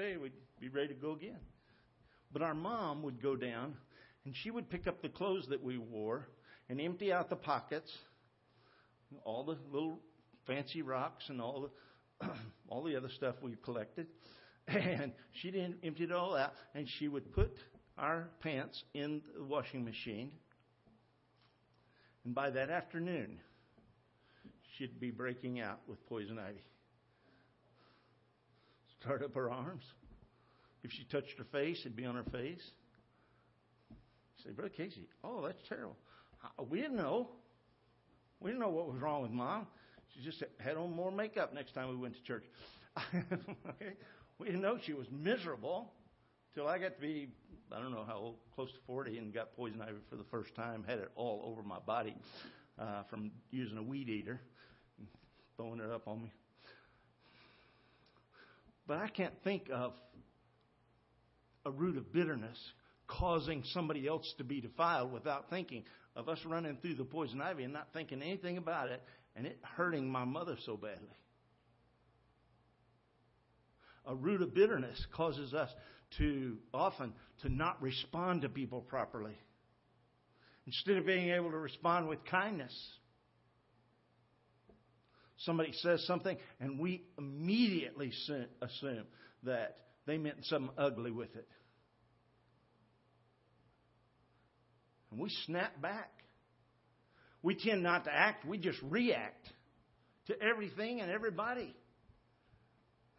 day we'd be ready to go again. But our mom would go down and she would pick up the clothes that we wore and empty out the pockets, all the little fancy rocks and all the all the other stuff we collected. And she didn't empty it all out and she would put our pants in the washing machine. And by that afternoon, she'd be breaking out with poison ivy. Start up her arms. If she touched her face, it'd be on her face. say, Brother Casey, oh, that's terrible. We didn't know. We didn't know what was wrong with mom. She just had on more makeup next time we went to church. okay? We didn't know she was miserable till I got to be, I don't know how old, close to 40, and got poison ivy for the first time. Had it all over my body uh, from using a weed eater, throwing it up on me. But I can't think of a root of bitterness causing somebody else to be defiled without thinking of us running through the poison ivy and not thinking anything about it and it hurting my mother so badly. A root of bitterness causes us to often to not respond to people properly. Instead of being able to respond with kindness. Somebody says something and we immediately assume that they meant something ugly with it. And we snap back. We tend not to act, we just react to everything and everybody.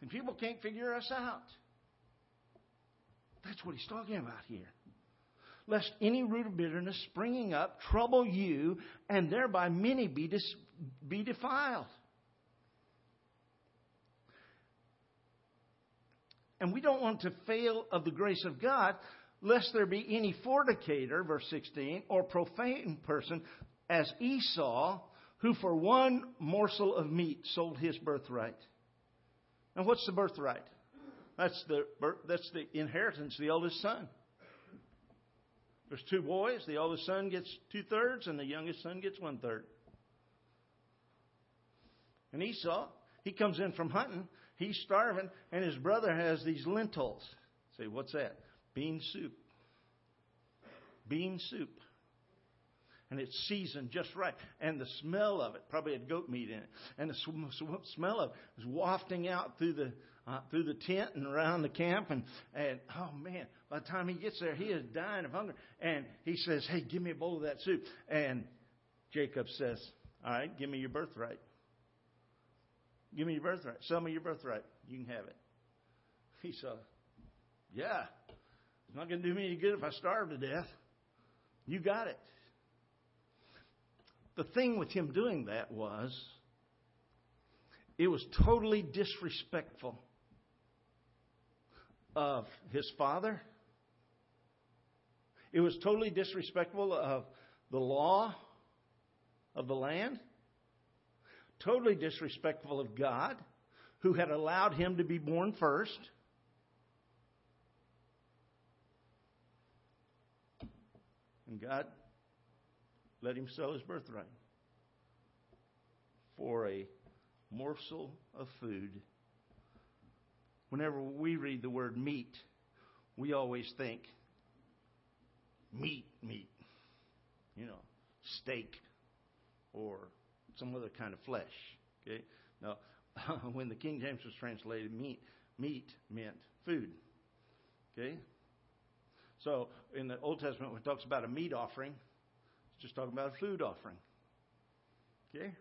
And people can't figure us out. That's what he's talking about here. Lest any root of bitterness springing up trouble you, and thereby many be, dis- be defiled. And we don't want to fail of the grace of God, lest there be any fornicator, verse 16, or profane person as Esau, who for one morsel of meat sold his birthright. Now, what's the birthright? That's the, that's the inheritance, the eldest son. There's two boys. The oldest son gets two thirds, and the youngest son gets one third. And Esau, he comes in from hunting. He's starving, and his brother has these lentils. Say, what's that? Bean soup. Bean soup and it's seasoned just right. And the smell of it probably had goat meat in it, and the sw- sw- smell of it was wafting out through the uh, through the tent and around the camp. And and oh man, by the time he gets there, he is dying of hunger. And he says, "Hey, give me a bowl of that soup." And Jacob says, "All right, give me your birthright. Give me your birthright. Sell me your birthright. You can have it." He said, "Yeah, it's not going to do me any good if I starve to death. You got it." The thing with him doing that was it was totally disrespectful of his father. It was totally disrespectful of the law of the land. Totally disrespectful of God, who had allowed him to be born first. And God let him sell his birthright for a morsel of food. Whenever we read the word meat, we always think meat, meat. You know, steak or some other kind of flesh. Okay? Now, when the King James was translated meat, meat meant food. Okay? So in the Old Testament, when it talks about a meat offering, it's just talking about a food offering. Okay?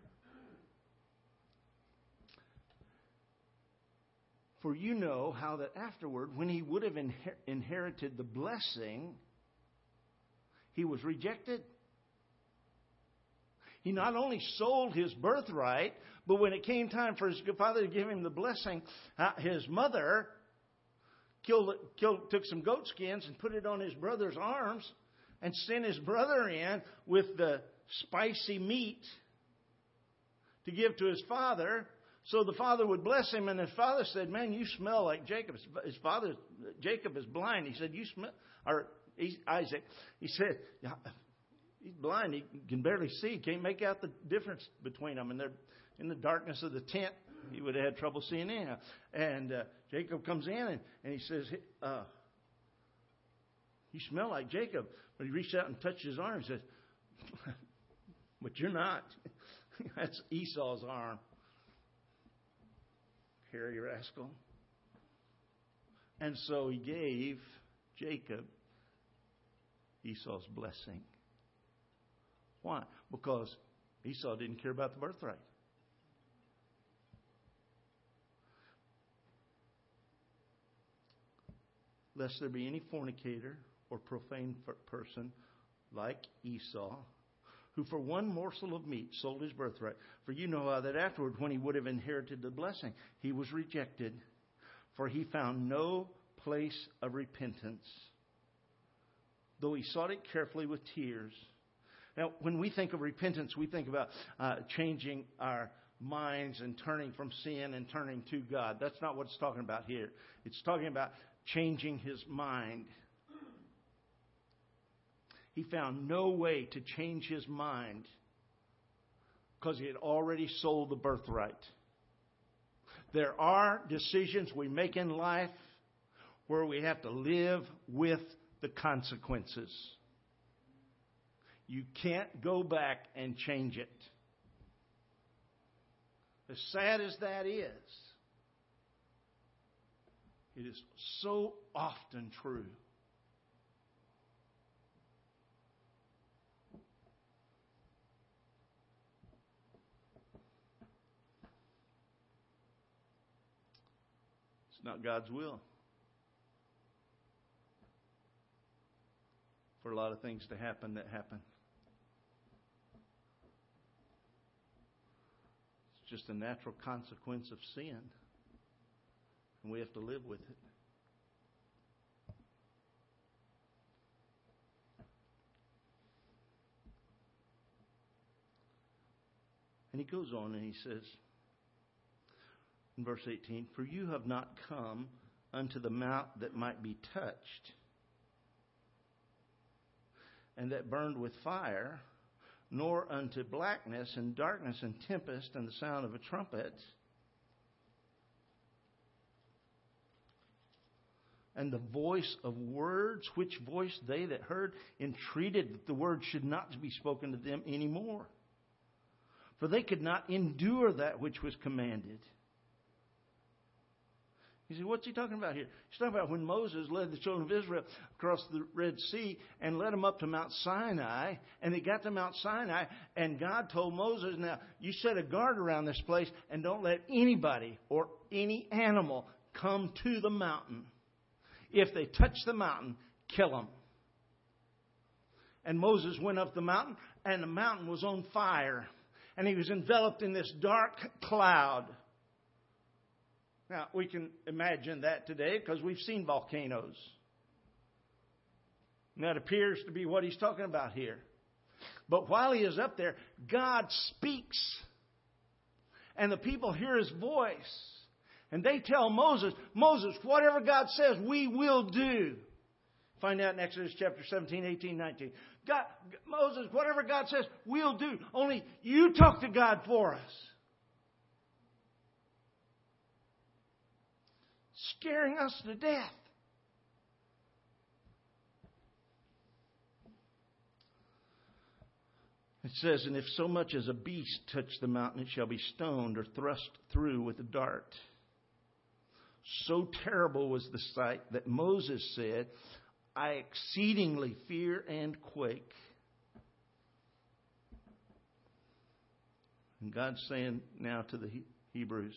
For you know how that afterward, when he would have inher- inherited the blessing, he was rejected. He not only sold his birthright, but when it came time for his father to give him the blessing, uh, his mother killed, killed, took some goat skins and put it on his brother's arms and sent his brother in with the spicy meat to give to his father. So the father would bless him and his father said man you smell like jacob. His father jacob is blind. He said you smell or isaac he said he's blind he can barely see can't make out the difference between them and they're in the darkness of the tent He would have had trouble seeing anyhow. And uh, Jacob comes in and, and he says, uh, You smell like Jacob. But he reached out and touched his arm and says, But you're not. That's Esau's arm. Hairy rascal. And so he gave Jacob Esau's blessing. Why? Because Esau didn't care about the birthright. Lest there be any fornicator or profane person like Esau, who for one morsel of meat sold his birthright. For you know how that afterward, when he would have inherited the blessing, he was rejected, for he found no place of repentance, though he sought it carefully with tears. Now, when we think of repentance, we think about uh, changing our minds and turning from sin and turning to God. That's not what it's talking about here. It's talking about changing his mind. He found no way to change his mind because he had already sold the birthright. There are decisions we make in life where we have to live with the consequences. You can't go back and change it. As sad as that is, it is so often true. It's not God's will. For a lot of things to happen that happen. Just a natural consequence of sin. And we have to live with it. And he goes on and he says in verse 18, For you have not come unto the mount that might be touched and that burned with fire nor unto blackness and darkness and tempest and the sound of a trumpet. And the voice of words, which voice they that heard entreated that the word should not be spoken to them anymore. For they could not endure that which was commanded. You see, what's he talking about here? He's talking about when Moses led the children of Israel across the Red Sea and led them up to Mount Sinai, and they got to Mount Sinai, and God told Moses, Now, you set a guard around this place, and don't let anybody or any animal come to the mountain. If they touch the mountain, kill them. And Moses went up the mountain, and the mountain was on fire, and he was enveloped in this dark cloud. Now, we can imagine that today because we've seen volcanoes. And that appears to be what he's talking about here. But while he is up there, God speaks. And the people hear his voice. And they tell Moses, Moses, whatever God says, we will do. Find out in Exodus chapter 17, 18, 19. God, Moses, whatever God says, we'll do. Only you talk to God for us. Scaring us to death. It says, And if so much as a beast touch the mountain, it shall be stoned or thrust through with a dart. So terrible was the sight that Moses said, I exceedingly fear and quake. And God's saying now to the Hebrews,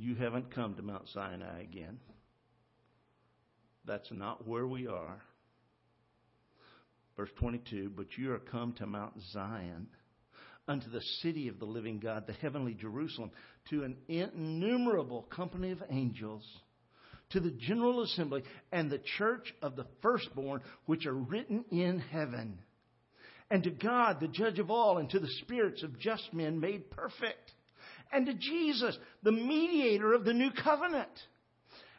You haven't come to Mount Sinai again. That's not where we are. Verse 22 But you are come to Mount Zion, unto the city of the living God, the heavenly Jerusalem, to an innumerable company of angels, to the general assembly, and the church of the firstborn, which are written in heaven, and to God, the judge of all, and to the spirits of just men made perfect and to Jesus, the mediator of the new covenant,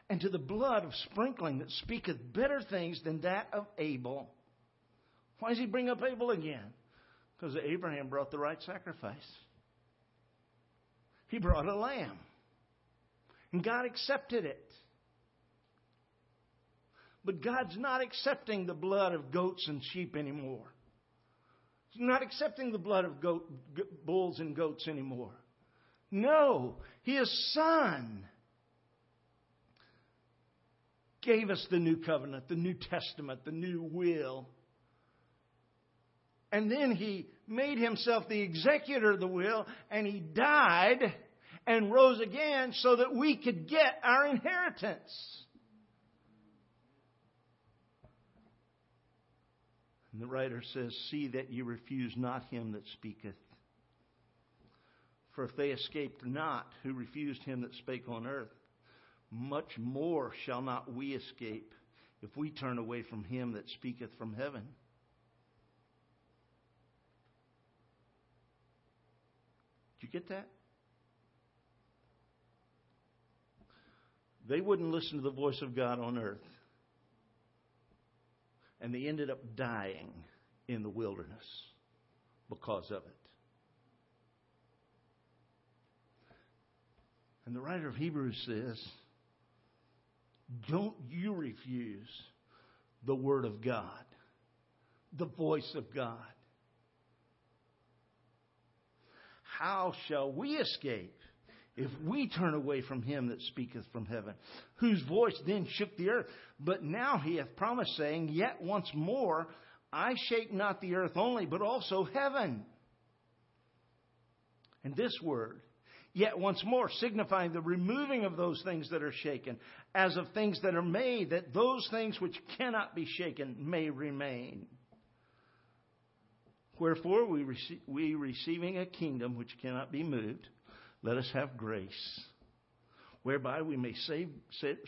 and to the blood of sprinkling that speaketh better things than that of Abel. Why does he bring up Abel again? Because Abraham brought the right sacrifice. He brought a lamb. And God accepted it. But God's not accepting the blood of goats and sheep anymore. He's not accepting the blood of goat, bulls and goats anymore. No, His Son gave us the new covenant, the new testament, the new will. And then He made Himself the executor of the will, and He died and rose again so that we could get our inheritance. And the writer says, See that you refuse not him that speaketh. For if they escaped not who refused him that spake on earth, much more shall not we escape if we turn away from him that speaketh from heaven. Did you get that? They wouldn't listen to the voice of God on earth and they ended up dying in the wilderness because of it. And the writer of Hebrews says, Don't you refuse the Word of God, the voice of God. How shall we escape if we turn away from him that speaketh from heaven, whose voice then shook the earth. But now he hath promised, saying, Yet once more I shake not the earth only, but also heaven. And this word, yet once more, signifying the removing of those things that are shaken, as of things that are made, that those things which cannot be shaken may remain. Wherefore, we, rece- we receiving a kingdom which cannot be moved, let us have grace, whereby we may save,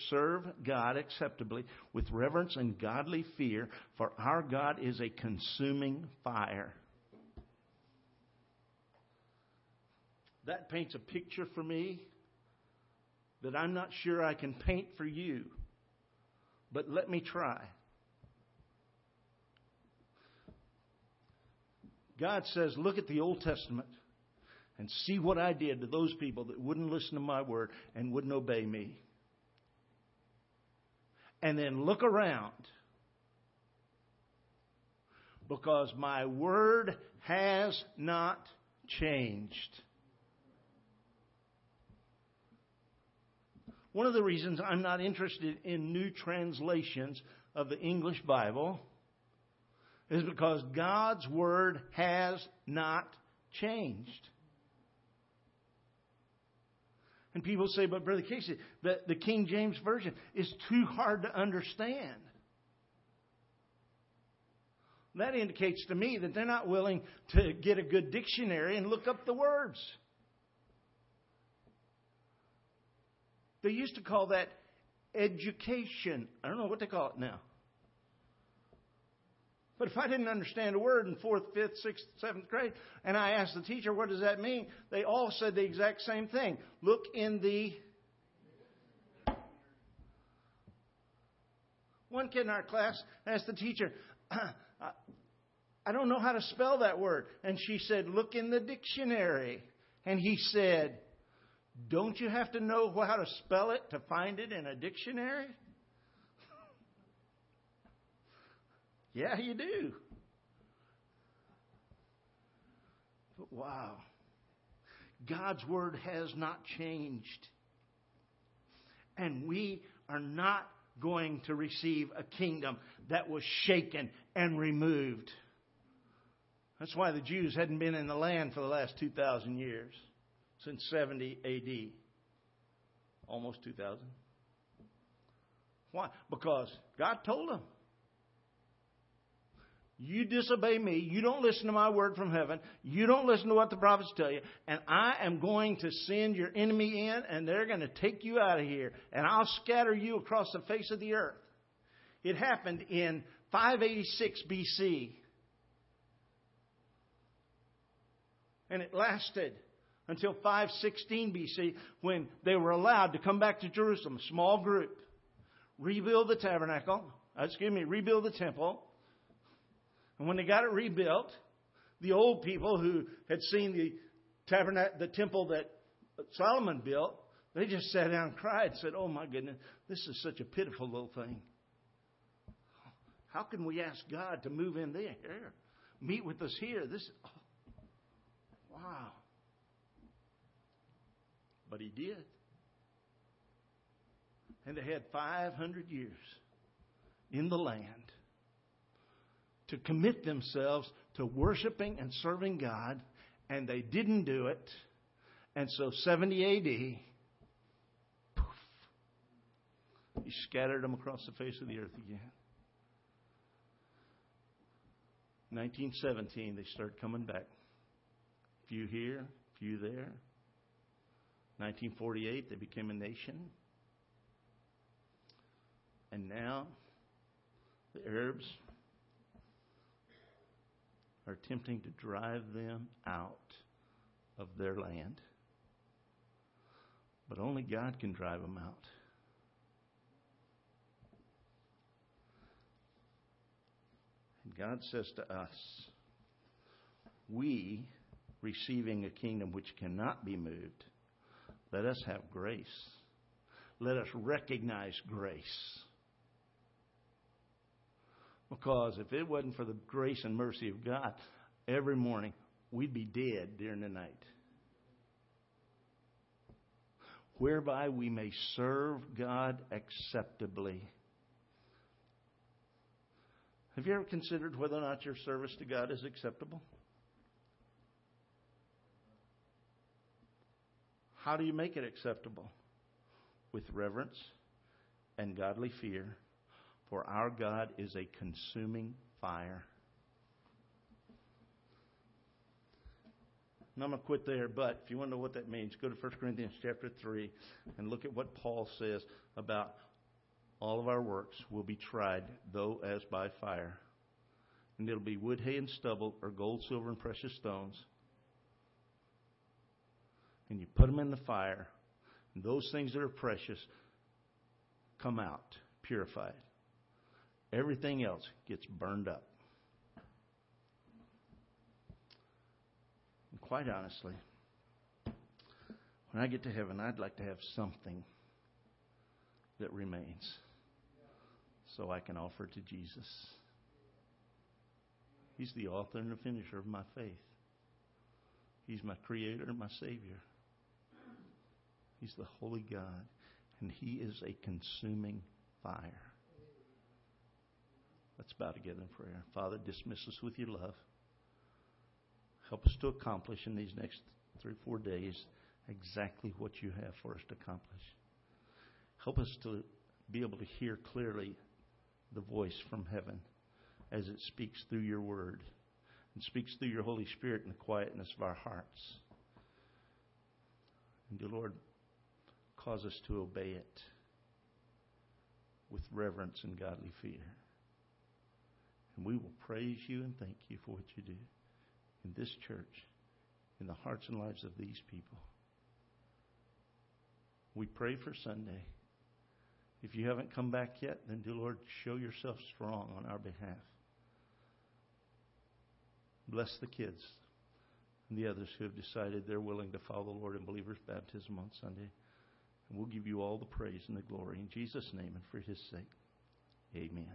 serve God acceptably with reverence and godly fear, for our God is a consuming fire. That paints a picture for me that I'm not sure I can paint for you, but let me try. God says, look at the Old Testament and see what I did to those people that wouldn't listen to my word and wouldn't obey me. And then look around because my word has not changed. One of the reasons I'm not interested in new translations of the English Bible is because God's Word has not changed. And people say, but Brother Casey, the, the King James Version is too hard to understand. That indicates to me that they're not willing to get a good dictionary and look up the words. They used to call that education. I don't know what they call it now. But if I didn't understand a word in fourth, fifth, sixth, seventh grade, and I asked the teacher, what does that mean? They all said the exact same thing. Look in the. One kid in our class asked the teacher, I don't know how to spell that word. And she said, Look in the dictionary. And he said, Don't you have to know how to spell it to find it in a dictionary? Yeah, you do. But wow. God's word has not changed. And we are not going to receive a kingdom that was shaken and removed. That's why the Jews hadn't been in the land for the last 2,000 years, since 70 AD. Almost 2,000. Why? Because God told them. You disobey me. You don't listen to my word from heaven. You don't listen to what the prophets tell you. And I am going to send your enemy in, and they're going to take you out of here. And I'll scatter you across the face of the earth. It happened in 586 BC. And it lasted until 516 BC when they were allowed to come back to Jerusalem, a small group, rebuild the tabernacle, uh, excuse me, rebuild the temple, and when they got it rebuilt, The old people who had seen the tabernacle, the temple that Solomon built, they just sat down and cried and said, Oh my goodness, this is such a pitiful little thing. How can we ask God to move in there? Meet with us here. This oh, wow. But he did. And they had 500 years in the land to commit themselves to worshiping and serving God, and they didn't do it. And so 70 AD, poof, he scattered them across the face of the earth again. 1917, they start coming back. Few here, few there. 1948, they became a nation. And now, the Arabs are attempting to drive them out of their land. But only God can drive them out. And God says to us, we, receiving a kingdom which cannot be moved, let us have grace. Let us recognize grace. Because if it wasn't for the grace and mercy of God, every morning we'd be dead during the night. Whereby we may serve God acceptably. Have you ever considered whether or not your service to God is acceptable? How do you make it acceptable? With reverence and godly fear for our God is a consuming fire. And I'm going to quit there, but if you want to know what that means, go to 1 Corinthians chapter 3 and look at what Paul says about all of our works will be tried, though as by fire. And it'll be wood, hay, and stubble, or gold, silver, and precious stones. And you put them in the fire, and those things that are precious come out purified. Everything else gets burned up. And quite honestly, when I get to heaven, I'd like to have something that remains so I can offer to Jesus. He's the author and the finisher of my faith. He's my creator and my savior. He's the holy God, and He is a consuming fire. Let's bow together in prayer. Father, dismiss us with your love. Help us to accomplish in these next three, four days exactly what you have for us to accomplish. Help us to be able to hear clearly the voice from heaven as it speaks through your word and speaks through your Holy Spirit in the quietness of our hearts. And dear Lord, cause us to obey it with reverence and godly fear. And we will praise you and thank you for what you do in this church, in the hearts and lives of these people. We pray for Sunday. If you haven't come back yet, then, dear Lord, show yourself strong on our behalf. Bless the kids and the others who have decided they're willing to follow the Lord in believers' baptism on Sunday. And we'll give you all the praise and the glory in Jesus' name and for his sake. Amen.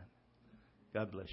God bless you.